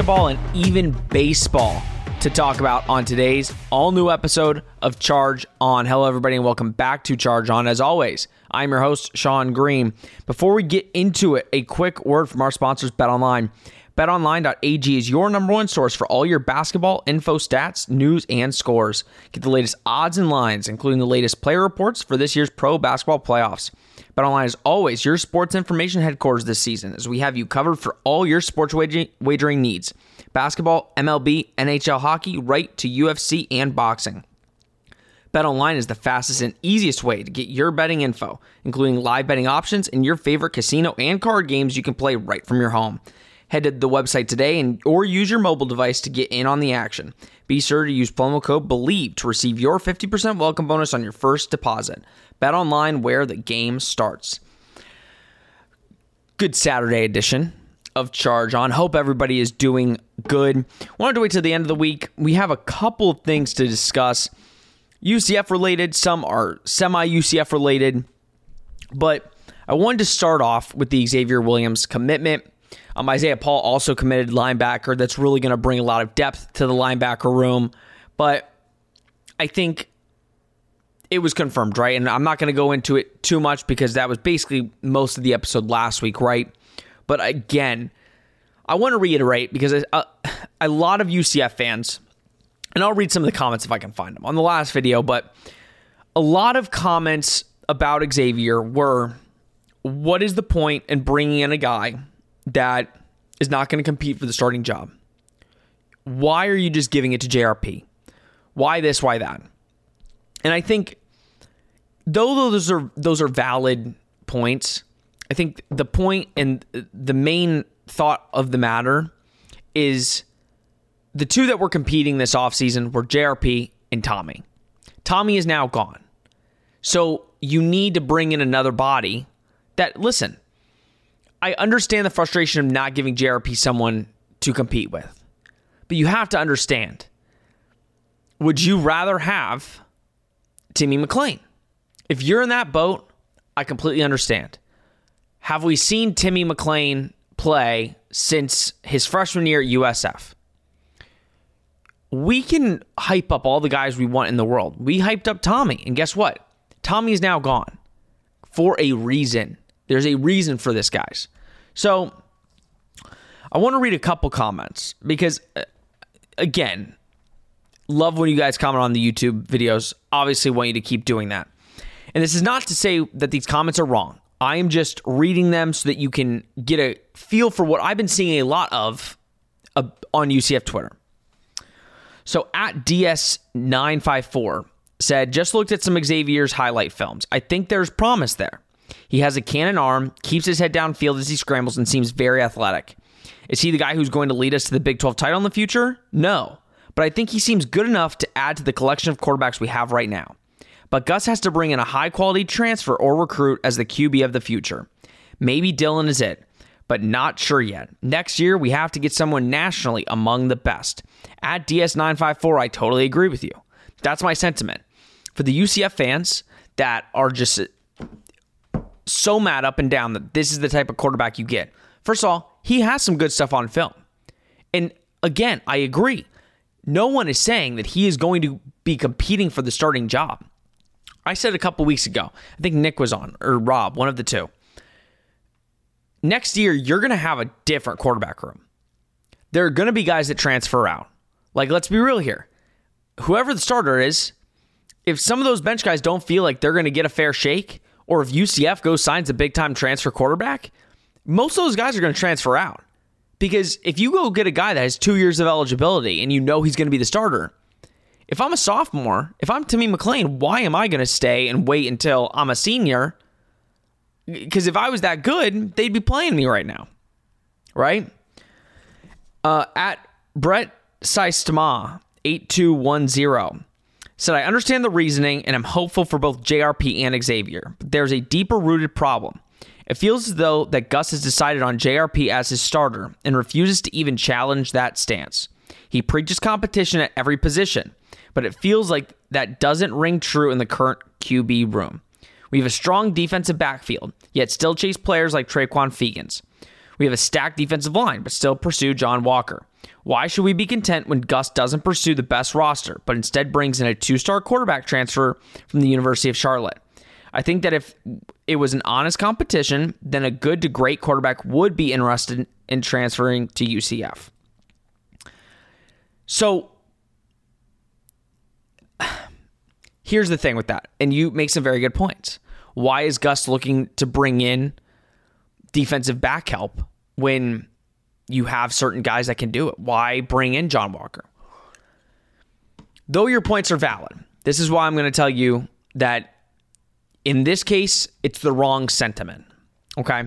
Basketball, and even baseball to talk about on today's all new episode of Charge On. Hello, everybody, and welcome back to Charge On. As always, I'm your host, Sean Green. Before we get into it, a quick word from our sponsors, Bet Online. BetOnline.ag is your number one source for all your basketball info, stats, news, and scores. Get the latest odds and lines, including the latest player reports for this year's pro basketball playoffs. BetOnline is always your sports information headquarters this season, as we have you covered for all your sports wagering needs basketball, MLB, NHL hockey, right to UFC and boxing. BetOnline is the fastest and easiest way to get your betting info, including live betting options and your favorite casino and card games you can play right from your home. Head to the website today and or use your mobile device to get in on the action. Be sure to use promo code BLEAV to receive your 50% welcome bonus on your first deposit. Bet online where the game starts. Good Saturday edition of Charge On. Hope everybody is doing good. Wanted to wait till the end of the week. We have a couple of things to discuss. UCF related, some are semi UCF related, but I wanted to start off with the Xavier Williams commitment. Um, Isaiah Paul also committed linebacker. That's really going to bring a lot of depth to the linebacker room. But I think it was confirmed, right? And I'm not going to go into it too much because that was basically most of the episode last week, right? But again, I want to reiterate because a, a lot of UCF fans, and I'll read some of the comments if I can find them on the last video, but a lot of comments about Xavier were what is the point in bringing in a guy that is not going to compete for the starting job. Why are you just giving it to JRP? Why this? Why that? And I think though those are those are valid points, I think the point and the main thought of the matter is the two that were competing this offseason were JRP and Tommy. Tommy is now gone. So you need to bring in another body that listen, I understand the frustration of not giving JRP someone to compete with. But you have to understand would you rather have Timmy McClain? If you're in that boat, I completely understand. Have we seen Timmy McClain play since his freshman year at USF? We can hype up all the guys we want in the world. We hyped up Tommy, and guess what? Tommy is now gone for a reason. There's a reason for this, guys. So I want to read a couple comments because, uh, again, love when you guys comment on the YouTube videos. Obviously, want you to keep doing that. And this is not to say that these comments are wrong. I am just reading them so that you can get a feel for what I've been seeing a lot of uh, on UCF Twitter. So at DS954 said, just looked at some Xavier's highlight films. I think there's promise there. He has a cannon arm, keeps his head downfield as he scrambles, and seems very athletic. Is he the guy who's going to lead us to the Big 12 title in the future? No. But I think he seems good enough to add to the collection of quarterbacks we have right now. But Gus has to bring in a high quality transfer or recruit as the QB of the future. Maybe Dylan is it, but not sure yet. Next year, we have to get someone nationally among the best. At DS954, I totally agree with you. That's my sentiment. For the UCF fans that are just so mad up and down that this is the type of quarterback you get. First of all, he has some good stuff on film. And again, I agree. No one is saying that he is going to be competing for the starting job. I said a couple weeks ago, I think Nick was on, or Rob, one of the two. Next year, you're going to have a different quarterback room. There are going to be guys that transfer out. Like, let's be real here. Whoever the starter is, if some of those bench guys don't feel like they're going to get a fair shake, or if UCF goes signs a big time transfer quarterback, most of those guys are going to transfer out. Because if you go get a guy that has two years of eligibility and you know he's going to be the starter, if I'm a sophomore, if I'm Timmy McClain, why am I going to stay and wait until I'm a senior? Because if I was that good, they'd be playing me right now. Right? Uh, at Brett Seistma, 8210, said, I understand the reasoning and I'm hopeful for both JRP and Xavier, but there's a deeper rooted problem. It feels as though that Gus has decided on JRP as his starter and refuses to even challenge that stance. He preaches competition at every position, but it feels like that doesn't ring true in the current QB room. We have a strong defensive backfield, yet still chase players like Traquan Fegans. We have a stacked defensive line, but still pursue John Walker. Why should we be content when Gus doesn't pursue the best roster, but instead brings in a two star quarterback transfer from the University of Charlotte? I think that if it was an honest competition, then a good to great quarterback would be interested in transferring to UCF. So here's the thing with that, and you make some very good points. Why is Gus looking to bring in defensive back help when you have certain guys that can do it? Why bring in John Walker? Though your points are valid, this is why I'm going to tell you that in this case, it's the wrong sentiment. Okay.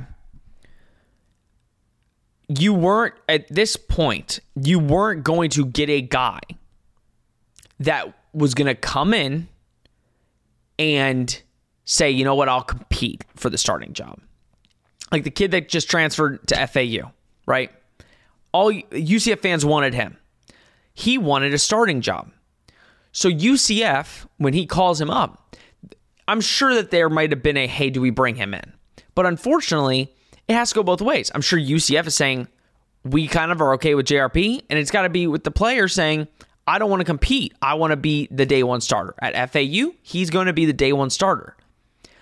You weren't, at this point, you weren't going to get a guy that was going to come in and say, you know what, I'll compete for the starting job. Like the kid that just transferred to FAU, right? All UCF fans wanted him. He wanted a starting job. So UCF, when he calls him up, I'm sure that there might have been a hey, do we bring him in? But unfortunately, it has to go both ways. I'm sure UCF is saying we kind of are okay with JRP, and it's got to be with the player saying I don't want to compete. I want to be the day one starter. At FAU, he's going to be the day one starter.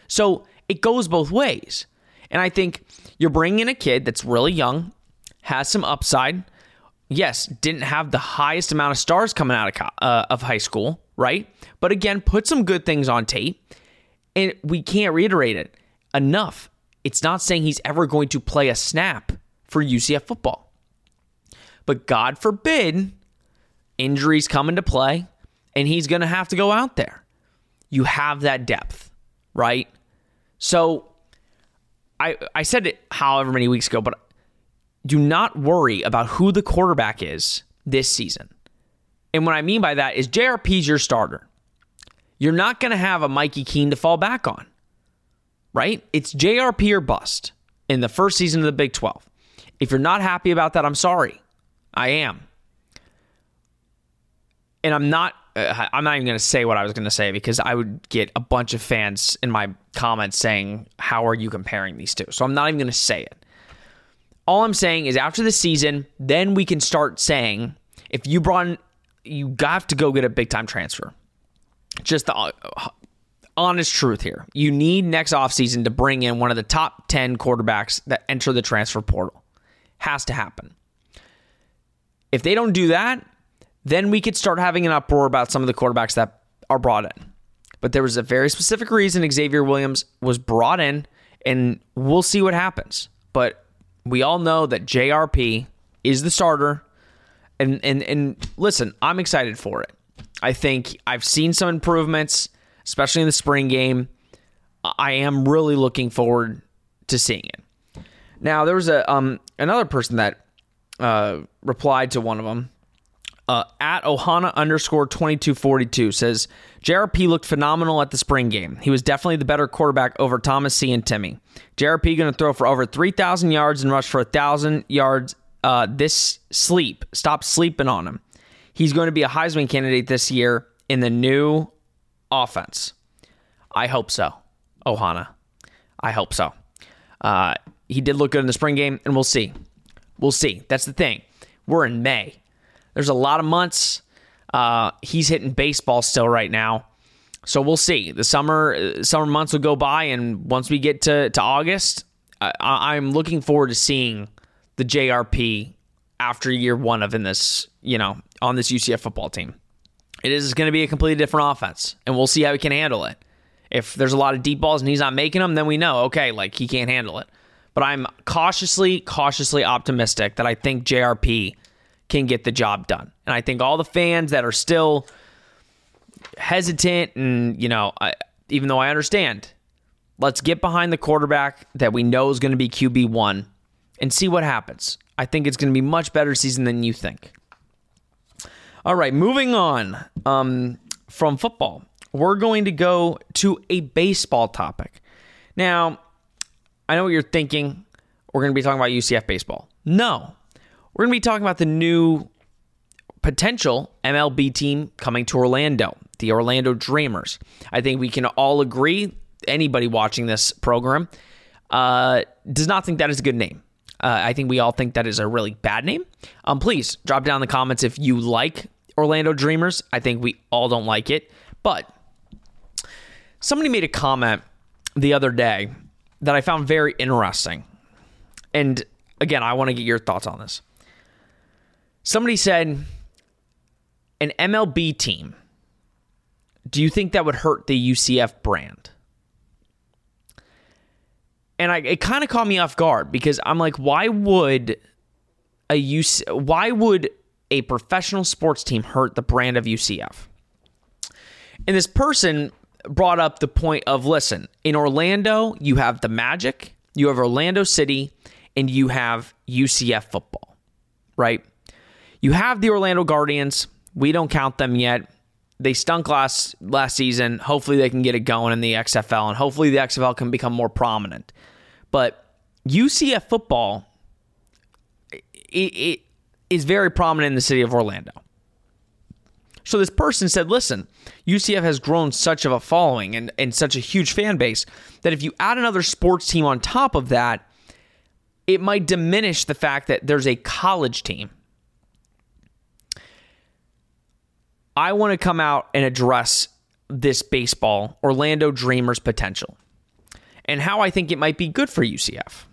So it goes both ways. And I think you're bringing in a kid that's really young, has some upside. Yes, didn't have the highest amount of stars coming out of, uh, of high school, right? But again, put some good things on tape. And we can't reiterate it enough. It's not saying he's ever going to play a snap for UCF football. But God forbid injuries come into play and he's going to have to go out there. You have that depth, right? So I I said it however many weeks ago, but do not worry about who the quarterback is this season. And what I mean by that is JRP's your starter. You're not going to have a Mikey Keene to fall back on, right? It's JRP or bust in the first season of the Big 12. If you're not happy about that, I'm sorry. I am and I'm not uh, I'm not even going to say what I was going to say because I would get a bunch of fans in my comments saying, How are you comparing these two? So I'm not even going to say it. All I'm saying is after the season, then we can start saying, if you brought in, you have to go get a big time transfer. Just the uh, honest truth here. You need next offseason to bring in one of the top 10 quarterbacks that enter the transfer portal. Has to happen. If they don't do that, then we could start having an uproar about some of the quarterbacks that are brought in. But there was a very specific reason Xavier Williams was brought in, and we'll see what happens. But we all know that JRP is the starter. And and and listen, I'm excited for it. I think I've seen some improvements, especially in the spring game. I am really looking forward to seeing it. Now there was a um another person that uh, replied to one of them uh, at Ohana underscore 2242 says JRP looked phenomenal at the spring game. He was definitely the better quarterback over Thomas C. and Timmy. JRP going to throw for over 3,000 yards and rush for 1,000 yards uh, this sleep. Stop sleeping on him. He's going to be a Heisman candidate this year in the new offense. I hope so, Ohana. I hope so. Uh, he did look good in the spring game, and we'll see. We'll see. That's the thing. We're in May. There's a lot of months. Uh, he's hitting baseball still right now. So we'll see. The summer uh, summer months will go by, and once we get to, to August, I, I'm looking forward to seeing the JRP after year one of in this, you know, on this UCF football team. It is going to be a completely different offense, and we'll see how he can handle it. If there's a lot of deep balls and he's not making them, then we know, okay, like he can't handle it. But I'm cautiously, cautiously optimistic that I think JRP can get the job done. And I think all the fans that are still hesitant and, you know, I, even though I understand, let's get behind the quarterback that we know is going to be QB1 and see what happens. I think it's going to be much better season than you think. All right, moving on um, from football, we're going to go to a baseball topic. Now, I know what you're thinking. We're going to be talking about UCF baseball. No, we're going to be talking about the new potential MLB team coming to Orlando, the Orlando Dreamers. I think we can all agree, anybody watching this program uh, does not think that is a good name. Uh, I think we all think that is a really bad name. Um, please drop down in the comments if you like Orlando Dreamers. I think we all don't like it. But somebody made a comment the other day that I found very interesting. And again, I want to get your thoughts on this. Somebody said, an MLB team, do you think that would hurt the UCF brand? And I, it kind of caught me off guard because I'm like, why would a UC, why would a professional sports team hurt the brand of UCF? And this person brought up the point of listen, in Orlando, you have the Magic, you have Orlando City, and you have UCF football, right? You have the Orlando Guardians. We don't count them yet. They stunk last last season. Hopefully they can get it going in the XFL and hopefully the XFL can become more prominent. But UCF football it, it is very prominent in the city of Orlando. So this person said, listen, UCF has grown such of a following and, and such a huge fan base that if you add another sports team on top of that, it might diminish the fact that there's a college team. I want to come out and address this baseball Orlando Dreamers potential and how I think it might be good for UCF.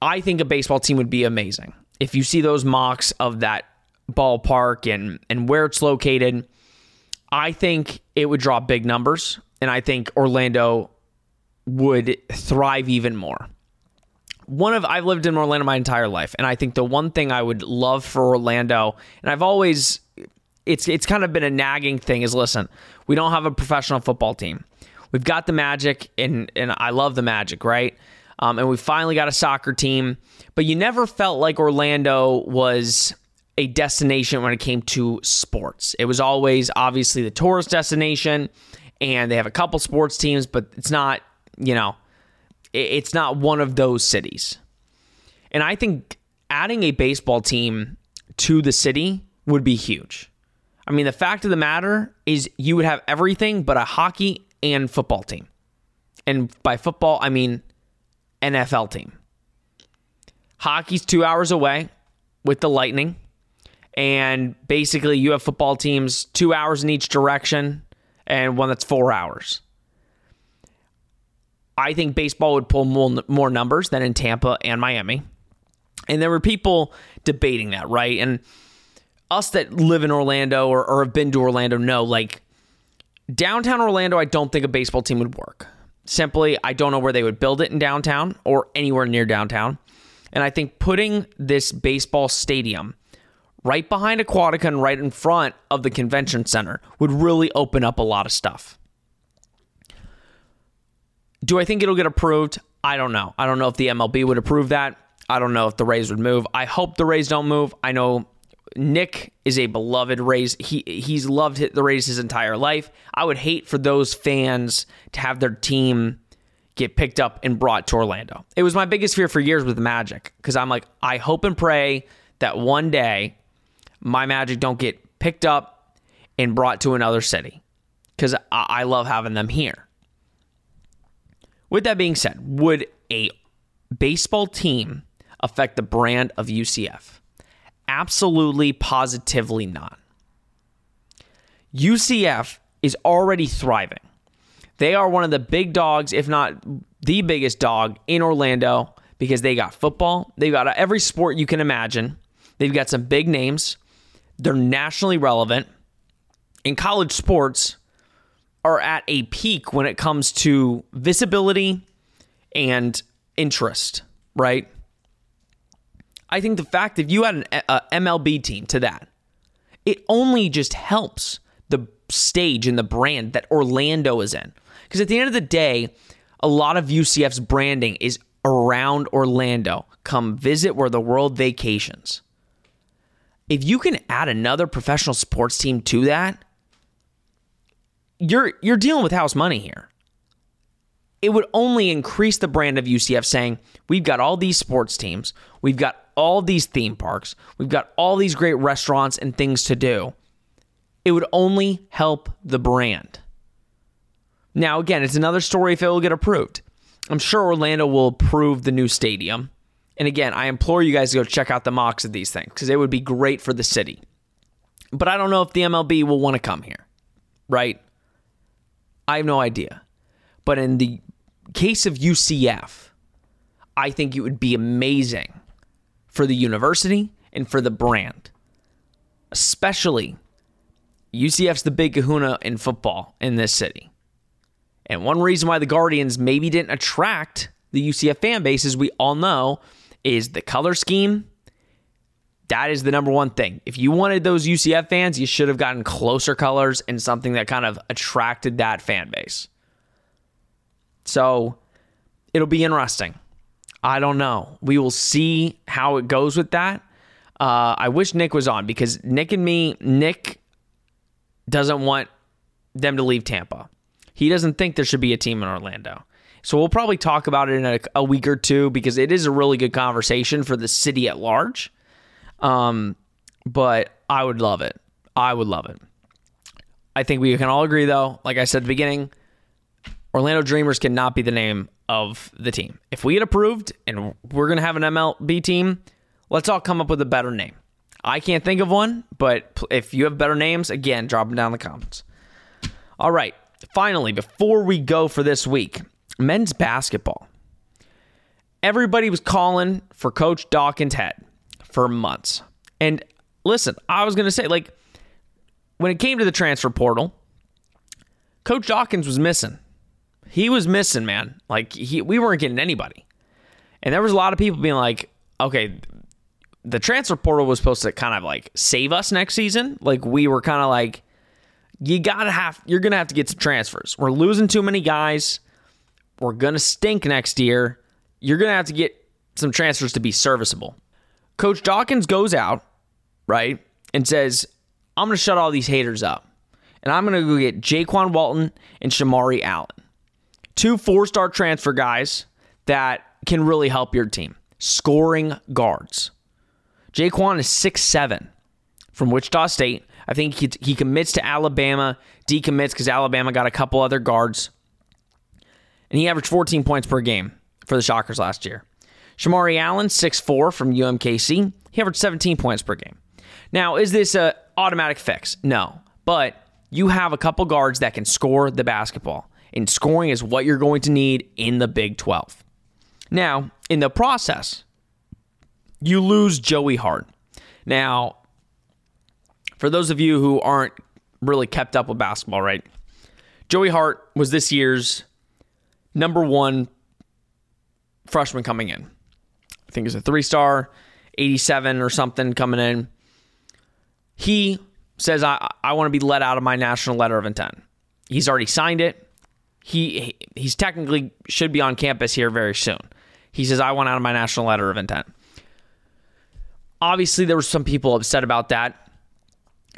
I think a baseball team would be amazing. If you see those mocks of that ballpark and and where it's located, I think it would draw big numbers and I think Orlando would thrive even more. One of I've lived in Orlando my entire life and I think the one thing I would love for Orlando and I've always it's it's kind of been a nagging thing is listen, we don't have a professional football team. We've got the Magic and and I love the Magic, right? Um, and we finally got a soccer team, but you never felt like Orlando was a destination when it came to sports. It was always obviously the tourist destination, and they have a couple sports teams, but it's not, you know, it's not one of those cities. And I think adding a baseball team to the city would be huge. I mean, the fact of the matter is you would have everything but a hockey and football team. And by football, I mean NFL team. Hockey's two hours away with the Lightning. And basically, you have football teams two hours in each direction and one that's four hours. I think baseball would pull more, more numbers than in Tampa and Miami. And there were people debating that, right? And us that live in Orlando or, or have been to Orlando know like downtown Orlando, I don't think a baseball team would work. Simply, I don't know where they would build it in downtown or anywhere near downtown. And I think putting this baseball stadium right behind Aquatica and right in front of the convention center would really open up a lot of stuff. Do I think it'll get approved? I don't know. I don't know if the MLB would approve that. I don't know if the Rays would move. I hope the Rays don't move. I know Nick is a beloved Rays. He he's loved the Rays his entire life. I would hate for those fans to have their team get picked up and brought to Orlando. It was my biggest fear for years with the Magic because I'm like, I hope and pray that one day my Magic don't get picked up and brought to another city because I, I love having them here. With that being said, would a baseball team affect the brand of UCF? Absolutely, positively not. UCF is already thriving. They are one of the big dogs, if not the biggest dog in Orlando, because they got football. They've got every sport you can imagine. They've got some big names. They're nationally relevant. In college sports are at a peak when it comes to visibility and interest, right? I think the fact if you had an a MLB team to that, it only just helps the stage and the brand that Orlando is in. Because at the end of the day, a lot of UCF's branding is around Orlando come visit where the world vacations. If you can add another professional sports team to that, you're you're dealing with house money here. It would only increase the brand of UCF saying, we've got all these sports teams, we've got all these theme parks, we've got all these great restaurants and things to do. It would only help the brand. Now, again, it's another story if it will get approved. I'm sure Orlando will approve the new stadium. And again, I implore you guys to go check out the mocks of these things because it would be great for the city. But I don't know if the MLB will want to come here, right? I have no idea. But in the case of UCF, I think it would be amazing for the university and for the brand, especially UCF's the big kahuna in football in this city. And one reason why the Guardians maybe didn't attract the UCF fan base, as we all know, is the color scheme. That is the number one thing. If you wanted those UCF fans, you should have gotten closer colors and something that kind of attracted that fan base. So it'll be interesting. I don't know. We will see how it goes with that. Uh, I wish Nick was on because Nick and me, Nick doesn't want them to leave Tampa. He doesn't think there should be a team in Orlando. So we'll probably talk about it in a, a week or two because it is a really good conversation for the city at large. Um, but I would love it. I would love it. I think we can all agree, though, like I said at the beginning, Orlando Dreamers cannot be the name of the team. If we get approved and we're going to have an MLB team, let's all come up with a better name. I can't think of one, but if you have better names, again, drop them down in the comments. All right finally, before we go for this week, men's basketball. Everybody was calling for Coach Dawkins' head for months. And listen, I was going to say, like, when it came to the transfer portal, Coach Dawkins was missing. He was missing, man. Like, he, we weren't getting anybody. And there was a lot of people being like, okay, the transfer portal was supposed to kind of like save us next season. Like, we were kind of like, you gotta have you're gonna have to get some transfers. We're losing too many guys. We're gonna stink next year. You're gonna have to get some transfers to be serviceable. Coach Dawkins goes out, right, and says, I'm gonna shut all these haters up. And I'm gonna go get Jaykwon Walton and Shemarri Allen. Two four-star transfer guys that can really help your team. Scoring guards. Jaykwon is six seven from Wichita State. I think he, he commits to Alabama, decommits because Alabama got a couple other guards. And he averaged 14 points per game for the Shockers last year. Shemarri Allen, 6'4 from UMKC. He averaged 17 points per game. Now, is this a automatic fix? No. But you have a couple guards that can score the basketball. And scoring is what you're going to need in the Big 12. Now, in the process, you lose Joey Hart. Now, for those of you who aren't really kept up with basketball, right? Joey Hart was this year's number one freshman coming in. I think it's a three star, 87 or something coming in. He says, I, I want to be let out of my national letter of intent. He's already signed it. He he's technically should be on campus here very soon. He says, I want out of my national letter of intent. Obviously, there were some people upset about that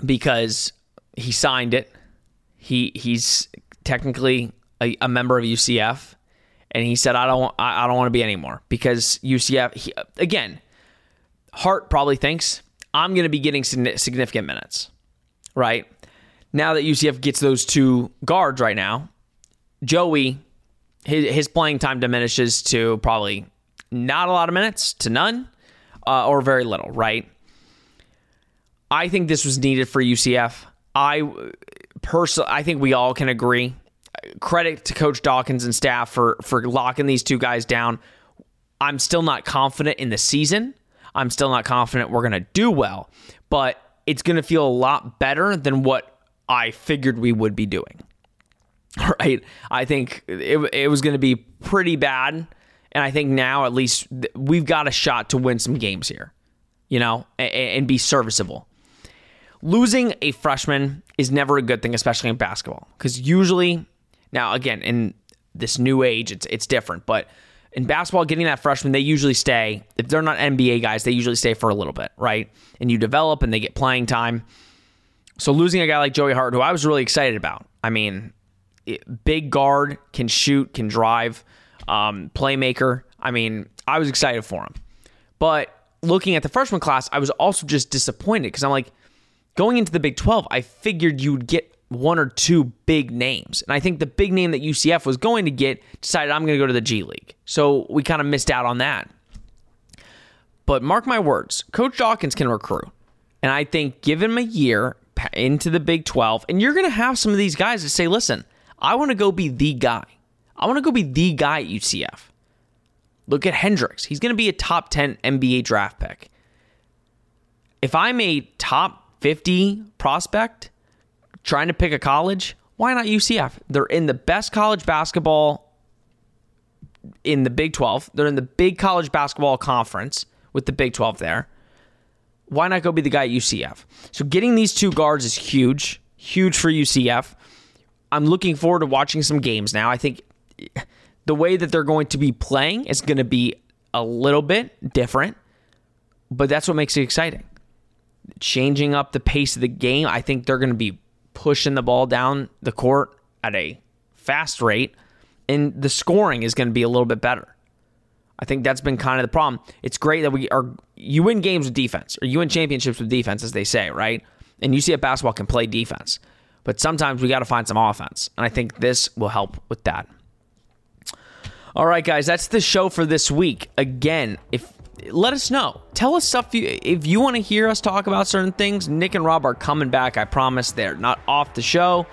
because he signed it. He he's technically a, a member of UCF, and he said, "I don't I, I don't want to be anymore because UCF." He, again, Hart probably thinks I'm going to be getting significant minutes, right? Now that UCF gets those two guards right now, Joey, his, his playing time diminishes to probably not a lot of minutes to none uh, or very little, right? I think this was needed for UCF. I personally, I think we all can agree. Credit to Coach Dawkins and staff for for locking these two guys down. I'm still not confident in the season. I'm still not confident we're going to do well, but it's going to feel a lot better than what I figured we would be doing. Right? I think it, it was going to be pretty bad. And I think now at least we've got a shot to win some games here, you know, and, and be serviceable losing a freshman is never a good thing, especially in basketball, because usually, now again, in this new age, it's it's different, but in basketball, getting that freshman, they usually stay. If they're not NBA guys, they usually stay for a little bit, right? And you develop and they get playing time. So losing a guy like Joey Hart, who I was really excited about. I mean, big guard, can shoot, can drive, um, playmaker. I mean, I was excited for him. But looking at the freshman class, I was also just disappointed because I'm like, going into the Big 12, I figured you'd get one or two big names. And I think the big name that UCF was going to get decided I'm going to go to the G League. So we kind of missed out on that. But mark my words, Coach Dawkins can recruit. And I think give him a year into the Big 12, and you're going to have some of these guys that say, listen, I want to go be the guy. I want to go be the guy at UCF. Look at Hendricks. He's going to be a top 10 NBA draft pick. If I'm a top 50 prospect trying to pick a college, why not UCF? They're in the best college basketball in the Big 12. They're in the big college basketball conference with the Big 12 there. Why not go be the guy at UCF? So getting these two guards is huge, huge for UCF. I'm looking forward to watching some games now. I think the way that they're going to be playing is going to be a little bit different, but that's what makes it exciting. Changing up the pace of the game, I think they're going to be pushing the ball down the court at a fast rate, and the scoring is going to be a little bit better. I think that's been kind of the problem. It's great that we are you win games with defense, or you win championships with defense, as they say, right? And if basketball can play defense. But sometimes we got to find some offense. And I think this will help with that. All right, guys, that's the show for this week. Again, if let us know. Tell us stuff you, if you want to hear us talk about certain things. Nick and Rob are coming back. I promise. They're not off the show.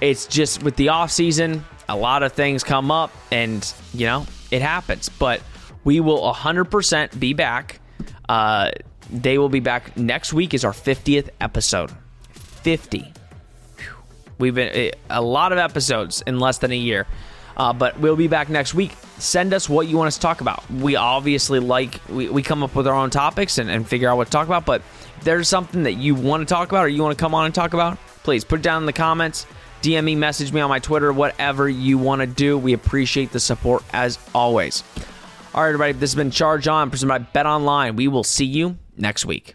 It's just with the off season, a lot of things come up, and you know it happens. But we will 100% be back. Uh, they will be back next week. Is our 50th episode. 50. We've been eh, a lot of episodes in less than a year. Uh, but we'll be back next week. Send us what you want us to talk about. We obviously like, we, we come up with our own topics and, and figure out what to talk about. But if there's something that you want to talk about or you want to come on and talk about, please put it down in the comments. DM me, message me on my Twitter, whatever you want to do. We appreciate the support as always. All right, everybody, this has been Charge On, presented by Bet Online. We will see you next week.